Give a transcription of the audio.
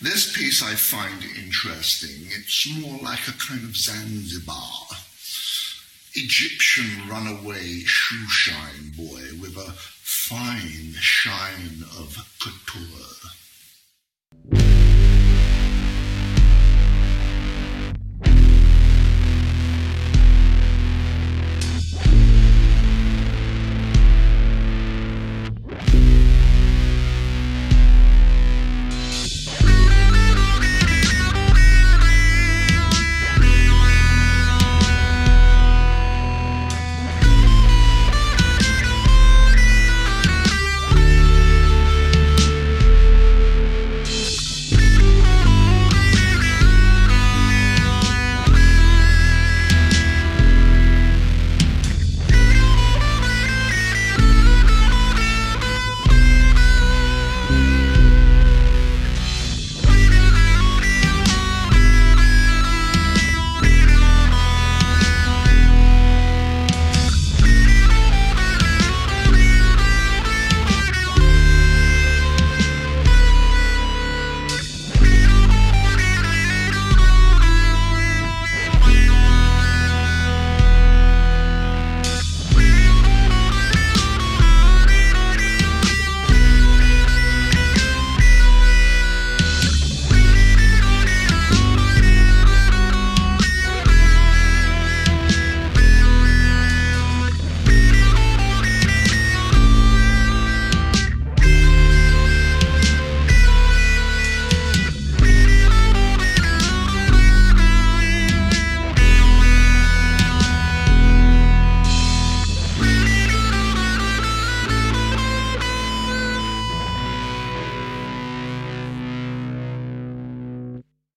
This piece I find interesting. It's more like a kind of Zanzibar. Egyptian runaway shoeshine boy with a fine shine of couture.